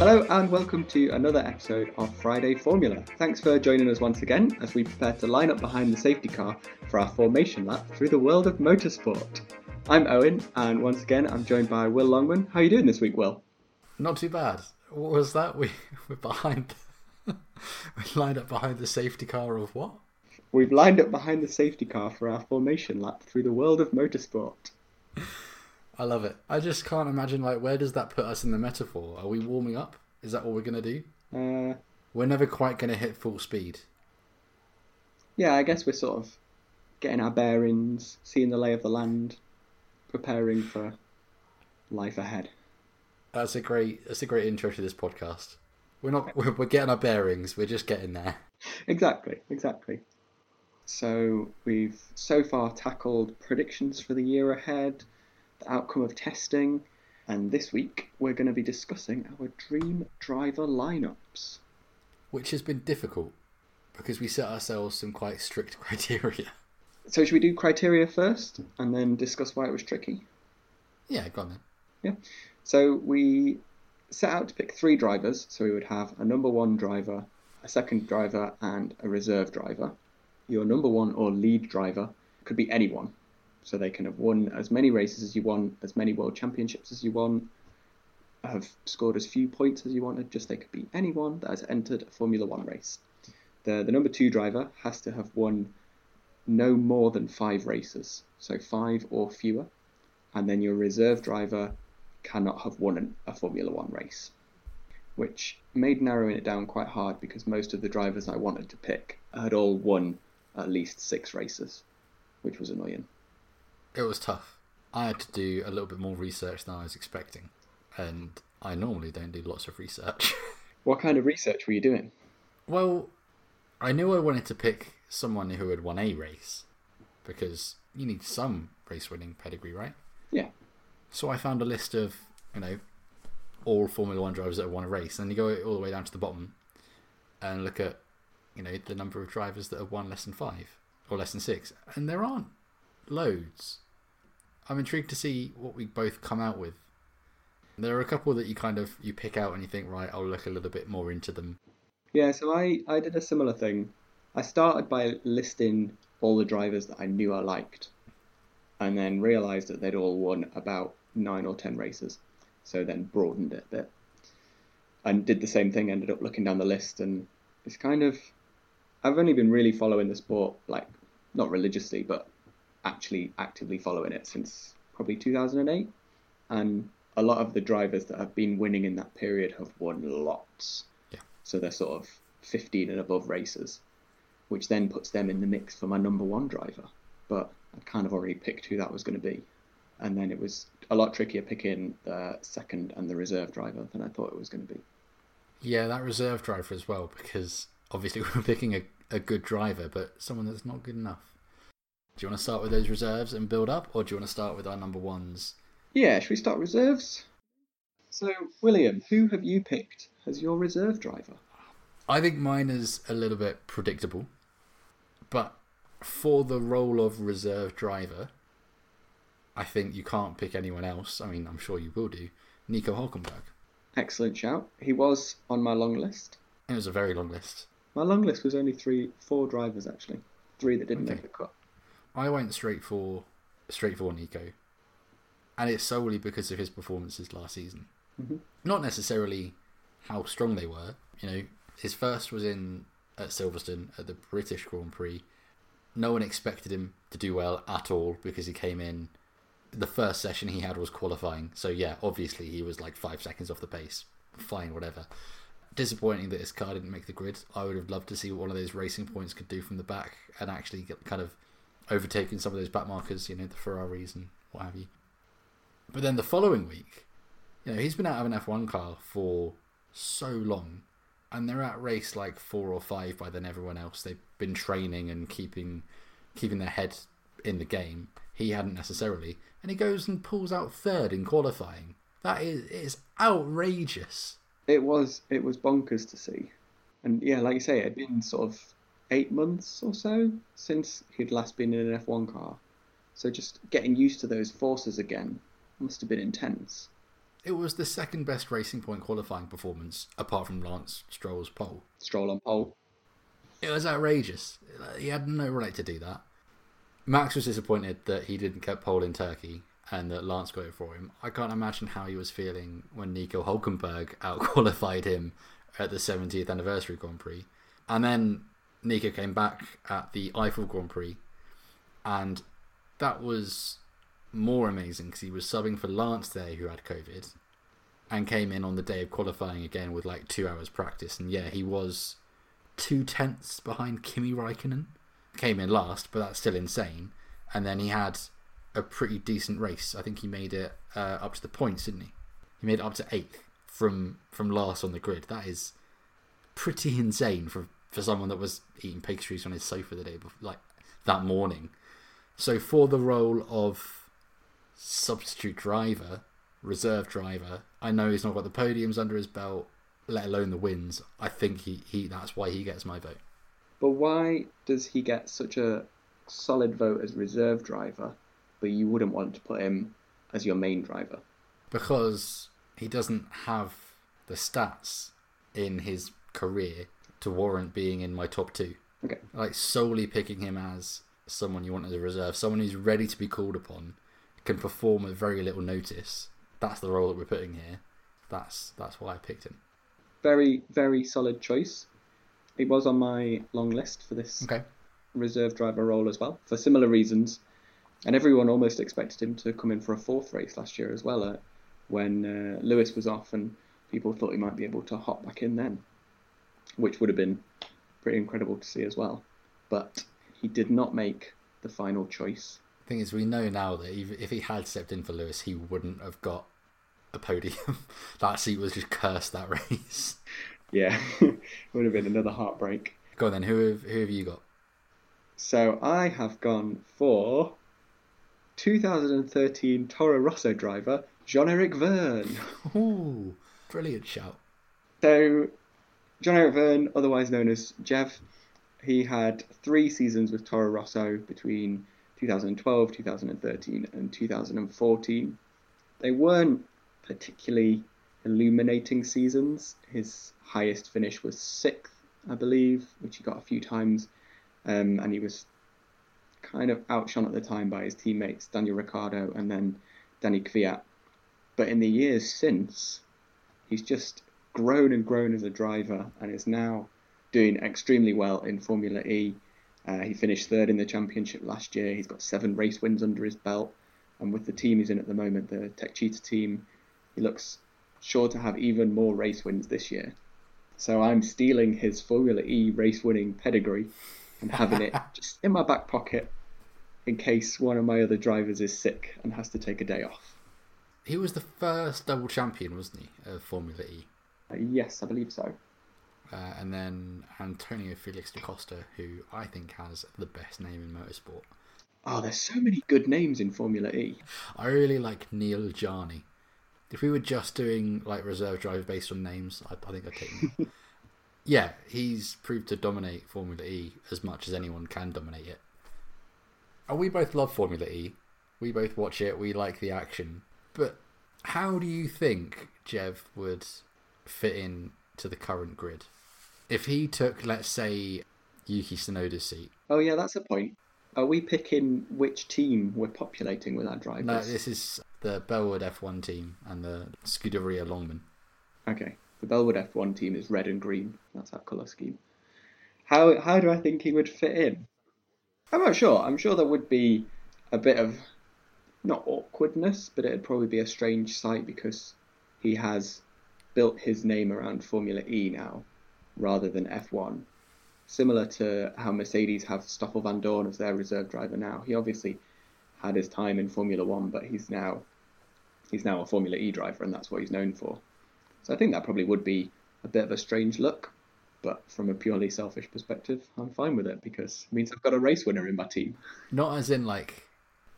Hello and welcome to another episode of Friday Formula. Thanks for joining us once again as we prepare to line up behind the safety car for our formation lap through the world of motorsport. I'm Owen, and once again I'm joined by Will Longman. How are you doing this week, Will? Not too bad. What was that? We we're behind. we lined up behind the safety car of what? We've lined up behind the safety car for our formation lap through the world of motorsport. I love it. I just can't imagine like where does that put us in the metaphor? Are we warming up? Is that what we're gonna do? Uh, We're never quite gonna hit full speed. yeah, I guess we're sort of getting our bearings, seeing the lay of the land, preparing for life ahead. That's a great. That's a great intro to this podcast. We're not. We're, we're getting our bearings. We're just getting there. Exactly, exactly. So we've so far tackled predictions for the year ahead, the outcome of testing, and this week we're going to be discussing our dream driver lineups. Which has been difficult because we set ourselves some quite strict criteria. So should we do criteria first and then discuss why it was tricky? Yeah, go on then. So we set out to pick three drivers. So we would have a number one driver, a second driver, and a reserve driver. Your number one or lead driver could be anyone. So they can have won as many races as you want, as many world championships as you want, have scored as few points as you wanted. Just they could be anyone that has entered a Formula One race. The the number two driver has to have won no more than five races, so five or fewer. And then your reserve driver cannot have won a Formula One race, which made narrowing it down quite hard because most of the drivers I wanted to pick had all won at least six races, which was annoying. It was tough. I had to do a little bit more research than I was expecting, and I normally don't do lots of research. What kind of research were you doing? well, I knew I wanted to pick someone who had won a race because you need some race winning pedigree, right? Yeah. So I found a list of, you know, all Formula One drivers that have won a race, and you go all the way down to the bottom and look at, you know, the number of drivers that have won less than five or less than six, and there aren't loads. I'm intrigued to see what we both come out with. There are a couple that you kind of you pick out and you think, right, I'll look a little bit more into them. Yeah, so I, I did a similar thing. I started by listing all the drivers that I knew I liked, and then realised that they'd all won about nine or ten races. So then broadened it a bit, and did the same thing. Ended up looking down the list, and it's kind of I've only been really following the sport like not religiously, but actually actively following it since probably 2008, and a lot of the drivers that have been winning in that period have won lots. Yeah. So they're sort of 15 and above races, which then puts them in the mix for my number one driver. But I'd kind of already picked who that was going to be. And then it was a lot trickier picking the second and the reserve driver than I thought it was going to be. Yeah, that reserve driver as well, because obviously we're picking a, a good driver, but someone that's not good enough. Do you want to start with those reserves and build up, or do you want to start with our number ones? Yeah, should we start reserves? So, William, who have you picked as your reserve driver? I think mine is a little bit predictable, but for the role of reserve driver, I think you can't pick anyone else. I mean, I'm sure you will do. Nico Hulkenberg. Excellent shout. He was on my long list. It was a very long list. My long list was only three, four drivers actually. Three that didn't Okay. make the cut. I went straight for straight for Nico, and it's solely because of his performances last season. Mhm. Not necessarily how strong they were. You know, his first was in at Silverstone at the British Grand Prix. No one expected him to do well at all because he came in. The first session he had was qualifying, so yeah, obviously he was like five seconds off the pace. Fine, whatever. Disappointing that his car didn't make the grid. I would have loved to see what one of those racing points could do from the back and actually get kind of overtaking some of those back markers, you know, the Ferraris and what have you. But then the following week, you know, he's been out of an F1 car for so long, and they're at race like four or five by then everyone else. They've been training and keeping keeping their head in the game. He hadn't necessarily, and he goes and pulls out third in qualifying. That is is outrageous. It was it was bonkers to see, and yeah, like you say, it had been sort of eight months or so since he'd last been in an F1 car. So just getting used to those forces again must have been intense. It was the second best Racing Point qualifying performance, apart from Lance Stroll's pole. Stroll on pole. It was outrageous. He had no right to do that. Max was disappointed that he didn't get pole in Turkey and that Lance got it for him. I can't imagine how he was feeling when Nico Hulkenberg outqualified him at the 70th anniversary Grand Prix. And then Nico came back at the Eifel Grand Prix, and that was more amazing because he was subbing for Lance there, who had COVID, and came in on the day of qualifying again with like two hours practice. And yeah, he was two tenths behind Kimi Raikkonen. Came in last, but that's still insane. And then he had a pretty decent race. I think he made it uh, up to the points, didn't he? He made it up to eighth from from last on the grid. That is pretty insane for for someone that was eating pastries on his sofa the day before, like that morning. So for the role of substitute driver, reserve driver, I know he's not got the podiums under his belt, let alone the wins. I think he, he that's why he gets my vote. But why does he get such a solid vote as reserve driver, but you wouldn't want to put him as your main driver? Because he doesn't have the stats in his career to warrant being in my top two. Okay. Like solely picking him as someone you want as a reserve, someone who's ready to be called upon, can perform at very little notice. That's the role that we're putting here. That's that's why I picked him. Very, very solid choice. He was on my long list for this Okay. reserve driver role as well, for similar reasons. And everyone almost expected him to come in for a fourth race last year as well, uh, when uh, Lewis was off, and people thought he might be able to hop back in then, which would have been pretty incredible to see as well. But he did not make the final choice. Thing is, we know now that if if he had stepped in for Lewis, he wouldn't have got a podium. that seat was just cursed that race. Yeah, would have been another heartbreak. Go on then. Who have who have you got? So I have gone for 2013 Toro Rosso driver Jean-Eric Vergne. Ooh, brilliant shout. So, John Vergne, otherwise known as Jev, he had three seasons with Toro Rosso between 2012, 2013, and 2014. They weren't particularly illuminating seasons. His highest finish was sixth, I believe, which he got a few times, um, and he was kind of outshone at the time by his teammates Daniel Ricciardo and then Danny Kvyat. But in the years since, he's just grown and grown as a driver and is now doing extremely well in Formula E. Uh, he finished third in the championship last year. He's got seven race wins under his belt. And with the team he's in at the moment, the Techeetah team, he looks sure to have even more race wins this year. So I'm stealing his Formula E race winning pedigree and having it just in my back pocket in case one of my other drivers is sick and has to take a day off. He was the first double champion, wasn't he, of Formula E? Yes, I believe so. Uh, and then Antonio Felix da Costa, who I think has the best name in motorsport. Oh, there's so many good names in Formula E. I really like Neel Jani. If we were just doing like reserve drive based on names, I, I think I'd take him. yeah, he's proved to dominate Formula E as much as anyone can dominate it. And we both love Formula E. We both watch it. We like the action. But how do you think Jev would fit in to the current grid? If he took, let's say, Yuki Tsunoda's seat. Oh yeah, that's a point. Are we picking which team we're populating with our drivers? No, this is the Bellwood F1 team and the Scuderia Longman. Okay, the Bellwood F1 team is red and green. That's our colour scheme. How how do I think he would fit in? I'm not sure. I'm sure there would be a bit of not awkwardness, but it'd probably be a strange sight because he has built his name around Formula E now rather than F1. Similar to how Mercedes have Stoffel Vandoorne as their reserve driver now. He obviously had his time in Formula One, but he's now he's now a Formula E driver, and that's what he's known for. So I think that probably would be a bit of a strange look, but from a purely selfish perspective, I'm fine with it because it means I've got a race winner in my team. Not as in like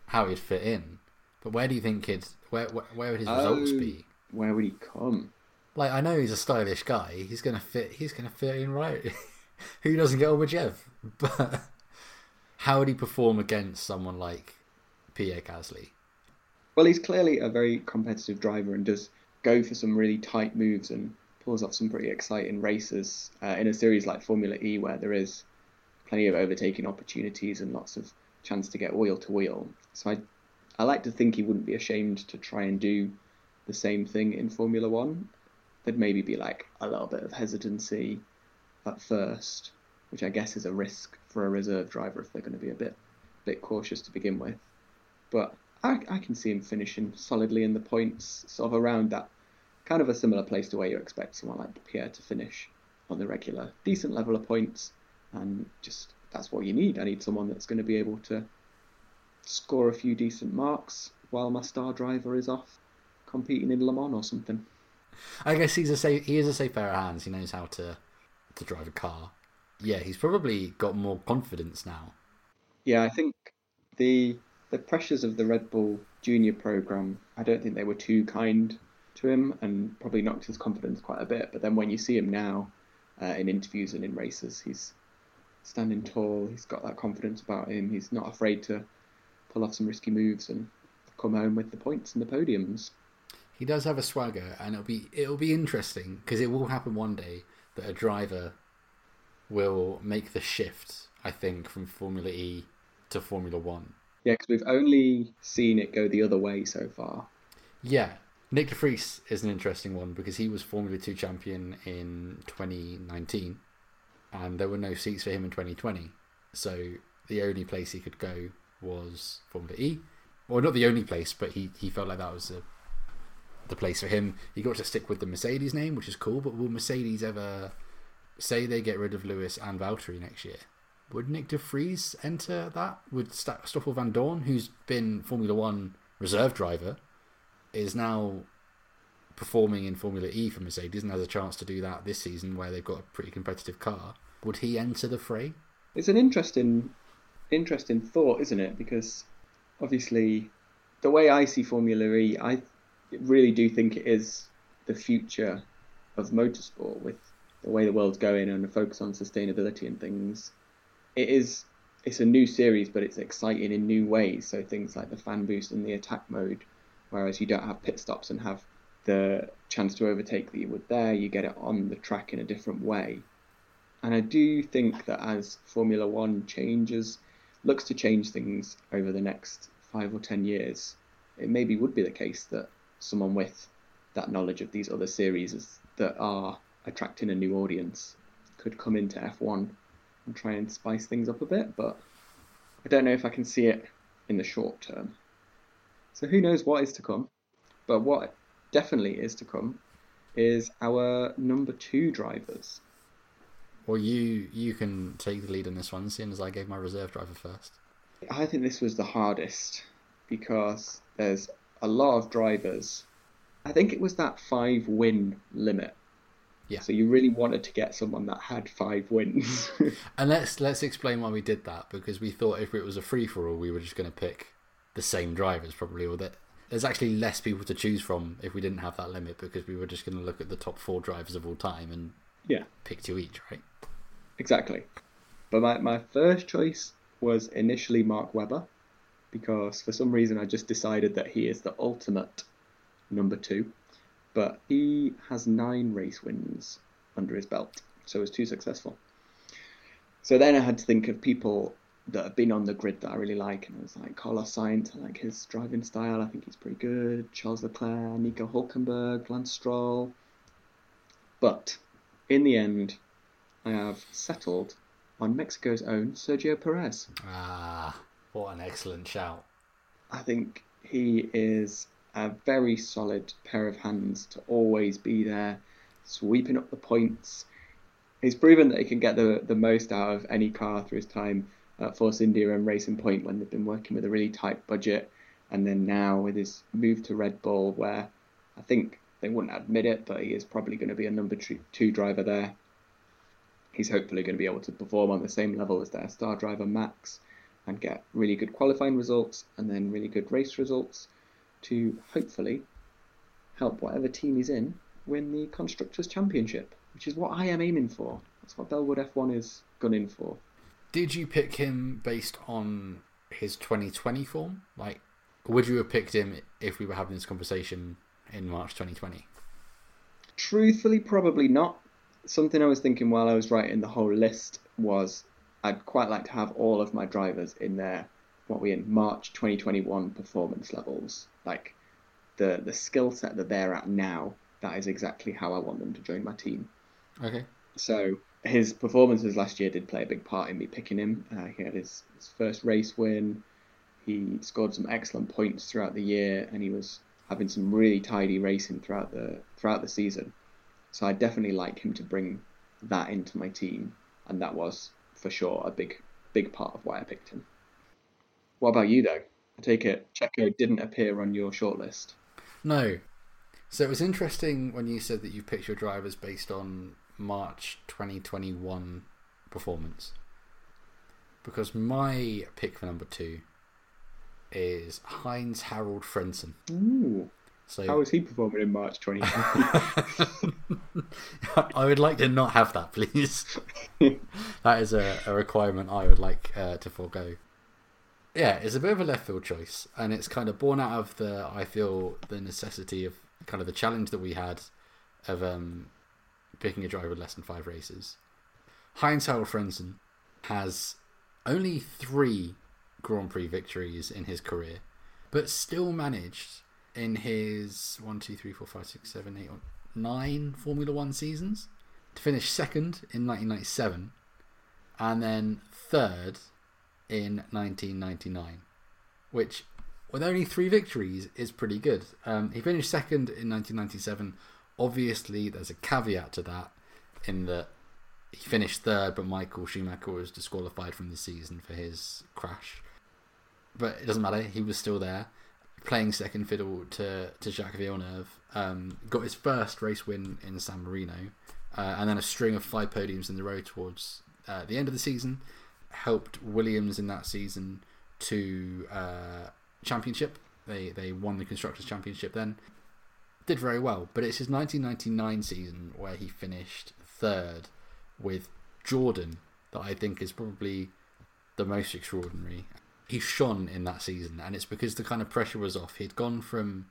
how he'd fit in, but where do you think he'd where where, where would his results Oh. be? Where would he come? Like I know he's a stylish guy. He's gonna fit. He's gonna fit in right. Who doesn't get on with Jev? But how would he perform against someone like Pierre Gasly? Well, he's clearly a very competitive driver and does go for some really tight moves and pulls off some pretty exciting races uh, in a series like Formula E, where there is plenty of overtaking opportunities and lots of chance to get wheel to wheel. So I, I like to think he wouldn't be ashamed to try and do the same thing in Formula One. There'd maybe be like a little bit of hesitancy at first, which I guess is a risk for a reserve driver if they're going to be a bit, bit cautious to begin with. But I, I can see him finishing solidly in the points, sort of around that kind of a similar place to where you expect someone like Pierre to finish on the regular. Decent level of points, and just that's what you need. I need someone that's going to be able to score a few decent marks while my star driver is off competing in Le Mans or something. I guess he's a safe, he is a safe pair of hands. He knows how to to drive a car. Yeah, he's probably got more confidence now. Yeah, I think the the pressures of the Red Bull Junior program, I don't think they were too kind to him and probably knocked his confidence quite a bit. But then when you see him now uh, in interviews and in races, he's standing tall. He's got that confidence about him. He's not afraid to pull off some risky moves and come home with the points and the podiums. He does have a swagger, and it'll be it'll be interesting because it will happen one day that a driver will make the shift. I think from Formula E to Formula One. Yeah, because we've only seen it go the other way so far. Yeah, Nyck De Vries is an interesting one because he was Formula 2 champion in 2019 and there were no seats for him in 2020. So the only place he could go was Formula E. Well, not the only place, but he, he felt like that was the, the place for him. He got to stick with the Mercedes name, which is cool, but will Mercedes ever say they get rid of Lewis and Valtteri next year? Would Nyck De Vries enter that? Would Stoffel Vandoorne, who's been Formula One reserve driver, is now performing in Formula E for Mercedes and has a chance to do that this season where they've got a pretty competitive car. Would he enter the fray? It's an interesting, interesting thought, isn't it? Because obviously, the way I see Formula E, I really do think it is the future of motorsport with the way the world's going and the focus on sustainability and things it is it's a new series, but it's exciting in new ways. So things like the fan boost and the attack mode, whereas you don't have pit stops and have the chance to overtake that you would there, you get it on the track in a different way. And I do think that as Formula One changes, looks to change things over the next five or ten years, it maybe would be the case that someone with that knowledge of these other series that are attracting a new audience could come into F1 and try and spice things up a bit, but I don't know if I can see it in the short term. So who knows what is to come? But what definitely is to come is our number two drivers. Well, you you can take the lead in this one, seeing as I gave my reserve driver first. I think this was the hardest because there's a lot of drivers. I think it was that five win limit yeah. So you really wanted to get someone that had five wins. and let's let's explain why we did that because we thought if it was a free for all, we were just going to pick the same drivers probably, or that there's actually less people to choose from if we didn't have that limit because we were just going to look at the top four drivers of all time and yeah, pick two each, right? Exactly. But my my first choice was initially Mark Webber because for some reason I just decided that he is the ultimate number two but he has nine race wins under his belt, so was too successful. So then I had to think of people that have been on the grid that I really like, and I was like Carlos Sainz, I like his driving style, I think he's pretty good. Charles Leclerc, Nico Hulkenberg, Lance Stroll. But in the end, I have settled on Mexico's own Sergio Perez. Ah, what an excellent shout! I think he is a very solid pair of hands to always be there, sweeping up the points. He's proven that he can get the, the most out of any car through his time at Force India and Racing Point when they've been working with a really tight budget. And then now with his move to Red Bull, where I think they wouldn't admit it, but he is probably going to be a number two driver there. He's hopefully going to be able to perform on the same level as their star driver Max and get really good qualifying results and then really good race results to hopefully help whatever team he's in win the Constructors' Championship, which is what I am aiming for. That's what Bellwood F1 is gunning for. Did you pick him based on his 2020 form? Like, would you have picked him if we were having this conversation in March 2020? Truthfully, probably not. Something I was thinking while I was writing the whole list was I'd quite like to have all of my drivers in their what we in March 2021 performance levels. Like the the skill set that they're at now, that is exactly how I want them to join my team. Okay. So his performances last year did play a big part in me picking him. Uh, he had his, his first race win. He scored some excellent points throughout the year, and he was having some really tidy racing throughout the throughout the season. So I definitely like him to bring that into my team, and that was for sure a big big part of why I picked him. What about you though? I take it Checo didn't appear on your shortlist. No. So it was interesting when you said that you picked your drivers based on March 2021 performance. Because my pick for number two is Heinz Harald Frentzen. Ooh. So How is he performing in March 2020? I would like to not have that, please. that is a, a requirement I would like uh, to forego. Yeah, it's a bit of a left field choice, and it's kind of born out of the I feel the necessity of kind of the challenge that we had of um, picking a driver with less than five races. Heinz Harald Frentzen has only three Grand Prix victories in his career, but still managed in his one, two, three, four, five, six, seven, eight, nine Formula One seasons to finish second in 1997 and then third in 1999, which with only three victories is pretty good. Um, he finished second in 1997. Obviously, there's a caveat to that in that he finished third, but Michael Schumacher was disqualified from the season for his crash. But it doesn't matter. He was still there, playing second fiddle to to Jacques Villeneuve. Um, got his first race win in San Marino, uh, and then a string of five podiums in the row towards uh, the end of the season. Helped Williams in that season to uh, championship. They they won the constructors championship then. Did very well, but it's his 1999 season where he finished third with Jordan that I think is probably the most extraordinary. He shone in that season, and it's because the kind of pressure was off. He'd gone from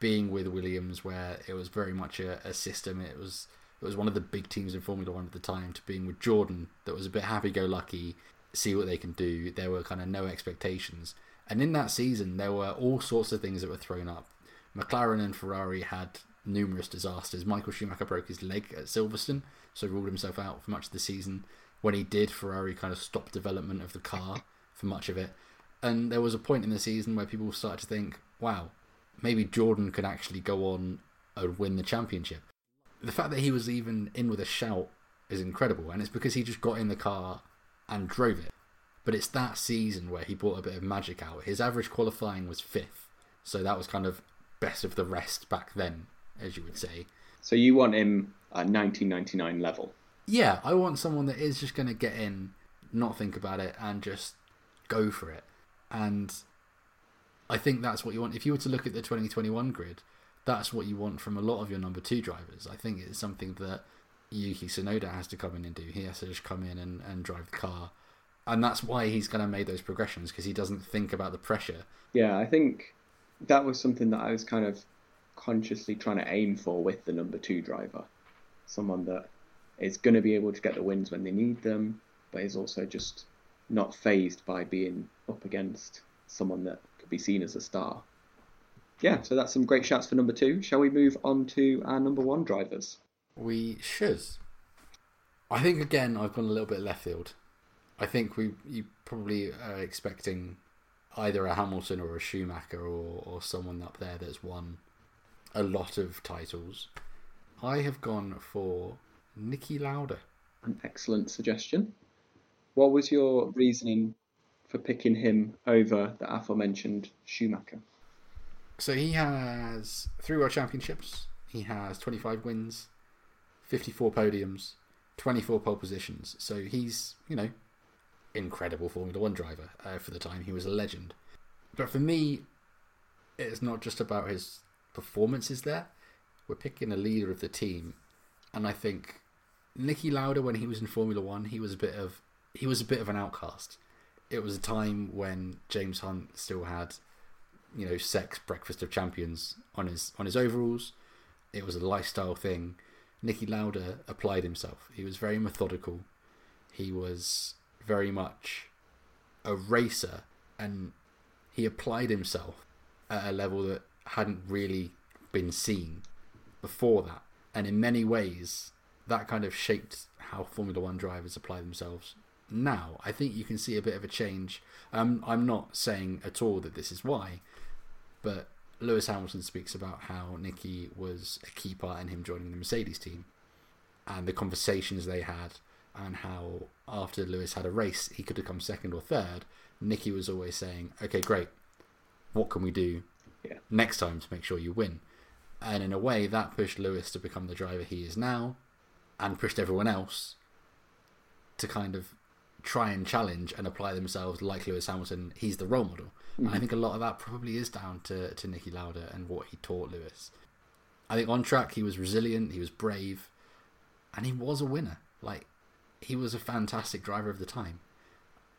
being with Williams, where it was very much a, a system. It was it was one of the big teams in Formula One at the time, to being with Jordan, that was a bit happy-go-lucky, see what they can do. There were kind of no expectations, and in that season, there were all sorts of things that were thrown up. McLaren and Ferrari had numerous disasters. Michael Schumacher broke his leg at Silverstone, so ruled himself out for much of the season. When he did, Ferrari kind of stopped development of the car for much of it. And there was a point in the season where people started to think, wow, maybe Jordan could actually go on and win the championship. The fact that he was even in with a shout is incredible, and it's because he just got in the car and drove it. But it's that season where he brought a bit of magic out. His average qualifying was fifth, so that was kind of best of the rest back then, as you would say. so you want him at 1999 level? Yeah, I want someone that is just going to get in, not think about it, and just go for it. And I think that's what you want. If you were to look at the 2021 grid, that's what you want from a lot of your number two drivers. I think it's something that Yuki Tsunoda has to come in and do. He has to just come in and, and drive the car. And that's why he's going to make those progressions because he doesn't think about the pressure. Yeah, I think that was something that I was kind of consciously trying to aim for with the number two driver. Someone that is going to be able to get the wins when they need them, but is also just not phased by being up against someone that could be seen as a star. Yeah, so that's some great shouts for number two. Shall we move on to our number one drivers? We should. I think again I've gone a little bit left field. I think we you probably are expecting either a Hamilton or a Schumacher or, or someone up there that's won a lot of titles. I have gone for Niki Lauda. An excellent suggestion. What was your reasoning for picking him over the aforementioned Schumacher? So he has three world championships. He has 25 wins, 54 podiums, 24 pole positions. So he's, you know, incredible Formula One driver uh, for the time. He was a legend. But for me, it's not just about his performances there. We're picking a leader of the team, and I think Niki Lauda, when he was in Formula One, he was a bit of he was a bit of an outcast. It was a time when James Hunt still had you know, sex breakfast of champions on his on his overalls. It was a lifestyle thing. Niki Lauda applied himself. He was very methodical. He was very much a racer, and he applied himself at a level that hadn't really been seen before that. And in many ways, that kind of shaped how Formula One drivers apply themselves now. I think you can see a bit of a change. Um, I'm not saying at all that this is why, but Lewis Hamilton speaks about how Niki was a key part in him joining the Mercedes team and the conversations they had, and how after Lewis had a race, he could have come second or third. Niki was always saying, Okay, great, what can we do Yeah. next time to make sure you win? And in a way, that pushed Lewis to become the driver he is now and pushed everyone else to kind of try and challenge and apply themselves like Lewis Hamilton. He's the role model. And I mm-hmm. think a lot of that probably is down to, to Niki Lauda and what he taught Lewis. I think on track he was resilient, he was brave, and he was a winner. Like he was a fantastic driver of the time.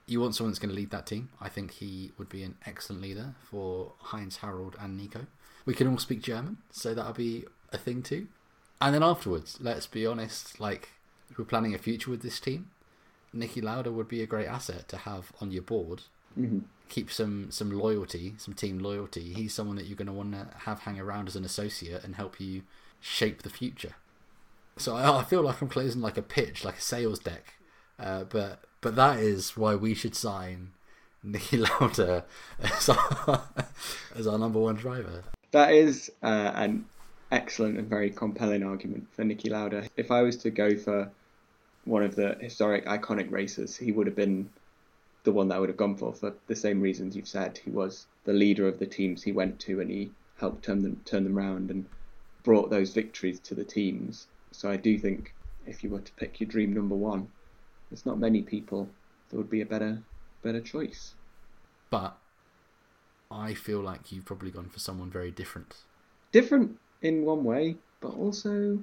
You want someone that's going to lead that team. I think he would be an excellent leader for Heinz, Harald, and Nico. We can all speak German, so that'll be a thing too. And then afterwards, let's be honest, like we're planning a future with this team, Niki Lauda would be a great asset to have on your board. hmm Keep some some loyalty, some team loyalty. He's someone that you're going to want to have hang around as an associate and help you shape the future. So I, I feel like I'm closing like a pitch, like a sales deck. Uh, but but that is why we should sign Niki Lauda as our, as our number one driver. That is uh, an excellent and very compelling argument for Niki Lauda. If I was to go for one of the historic, iconic racers, he would have been the one that I would have gone for for the same reasons you've said. He was the leader of the teams he went to, and he helped turn them turn them round and brought those victories to the teams. So I do think if you were to pick your dream number one, there's not many people that would be a better better choice. But I feel like you've probably gone for someone very different. different in one way, but also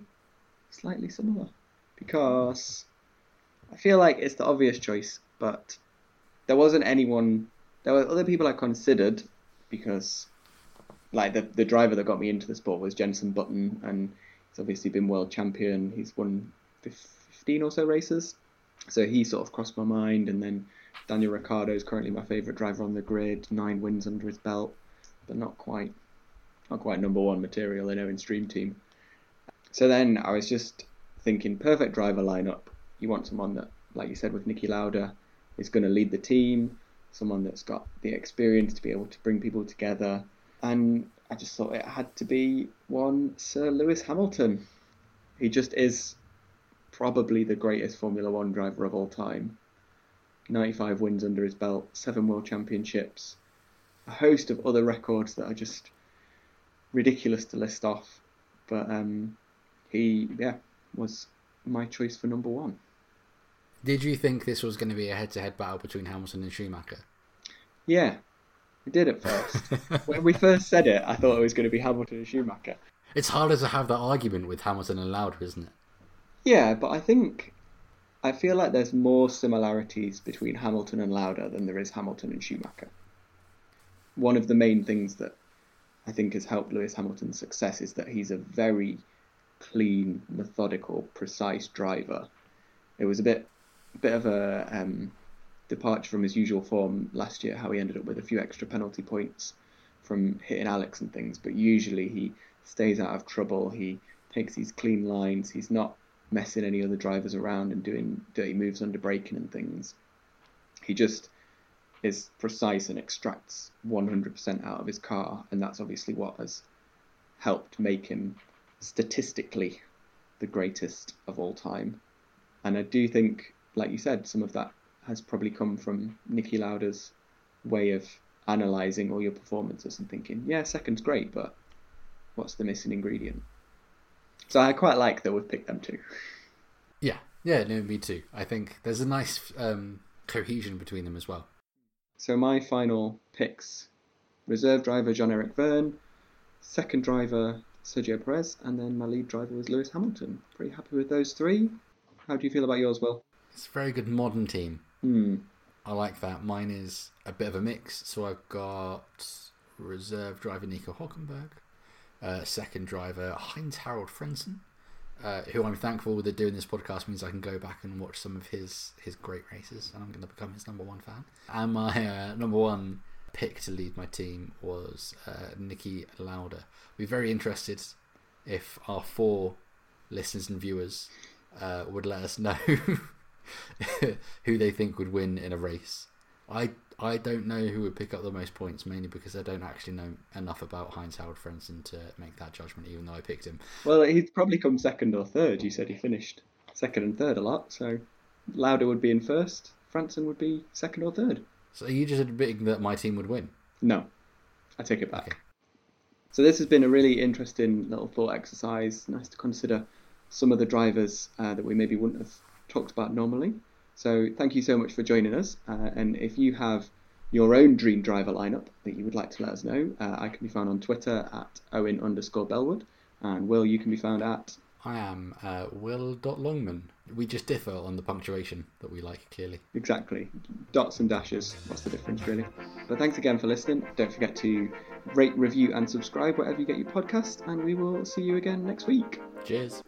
slightly similar because I feel like it's the obvious choice, but there wasn't anyone. There were other people I considered because, like the the driver that got me into the sport was Jenson Button, and he's obviously been world champion. He's won fifteen or so races, so he sort of crossed my mind. And then Daniel Ricciardo is currently my favourite driver on the grid, nine wins under his belt, but not quite not quite number one material, I know, in Stream Team. So then I was just thinking, perfect driver lineup. You want someone that, like you said, with Niki Lauda, is going to lead the team, someone that's got the experience to be able to bring people together. And I just thought it had to be one Sir Lewis Hamilton. He just is probably the greatest Formula One driver of all time. 95 wins under his belt, seven world championships, a host of other records that are just ridiculous to list off. But um, he, yeah, was my choice for number one. Did you think this was going to be a head-to-head battle between Hamilton and Schumacher? Yeah, I did at first. when we first said it, I thought it was going to be Hamilton and Schumacher. It's harder to have that argument with Hamilton and Lauda, isn't it? Yeah, but I think I feel like there's more similarities between Hamilton and Lauda than there is Hamilton and Schumacher. One of the main things that I think has helped Lewis Hamilton's success is that he's a very clean, methodical, precise driver. It was a bit, bit of a um, departure from his usual form last year, how he ended up with a few extra penalty points from hitting Alex and things. But usually he stays out of trouble. He takes these clean lines. He's not messing any other drivers around and doing dirty moves under braking and things. He just is precise and extracts 100% out of his car, and that's obviously what has helped make him statistically the greatest of all time. And I do think, like you said, some of that has probably come from Niki Lauda's way of analysing all your performances and thinking, yeah, second's great, but what's the missing ingredient? So I quite like that we've picked them two. Yeah, yeah, no, me too. I think there's a nice um, cohesion between them as well. So my final picks: reserve driver John Eric Vergne, second driver Sergio Perez, and then my lead driver was Lewis Hamilton. Pretty happy with those three. How do you feel about yours, Will? It's a very good modern team. Hmm. I like that. Mine is a bit of a mix. So I've got reserve driver Nico Hulkenberg. Uh, second driver Heinz Harald Frentzen, uh, who I'm thankful that doing this podcast means I can go back and watch some of his his great races, and I'm going to become his number one fan. And my uh, number one pick to lead my team was uh, Niki Lauda. I'd be very interested if our four listeners and viewers uh, would let us know who they think would win in a race. I I don't know who would pick up the most points, mainly because I don't actually know enough about Heinz Howard Frentzen to make that judgment, even though I picked him. Well, he'd probably come second or third. You said he finished second and third a lot, so Lauda would be in first, Frentzen would be second or third. So are you just admitting that my team would win? No, I take it back. Okay. So this has been a really interesting little thought exercise. Nice to consider some of the drivers uh, that we maybe wouldn't have talked about normally. So thank you so much for joining us. Uh, and if you have your own dream driver lineup that you would like to let us know, uh, I can be found on Twitter at Owen underscore Bellwood. And Will, you can be found at I am uh, Will.Longman. We just differ on the punctuation that we like, clearly. Exactly. Dots and dashes. What's the difference, really? But thanks again for listening. Don't forget to rate, review, and subscribe wherever you get your podcast. And we will see you again next week. Cheers.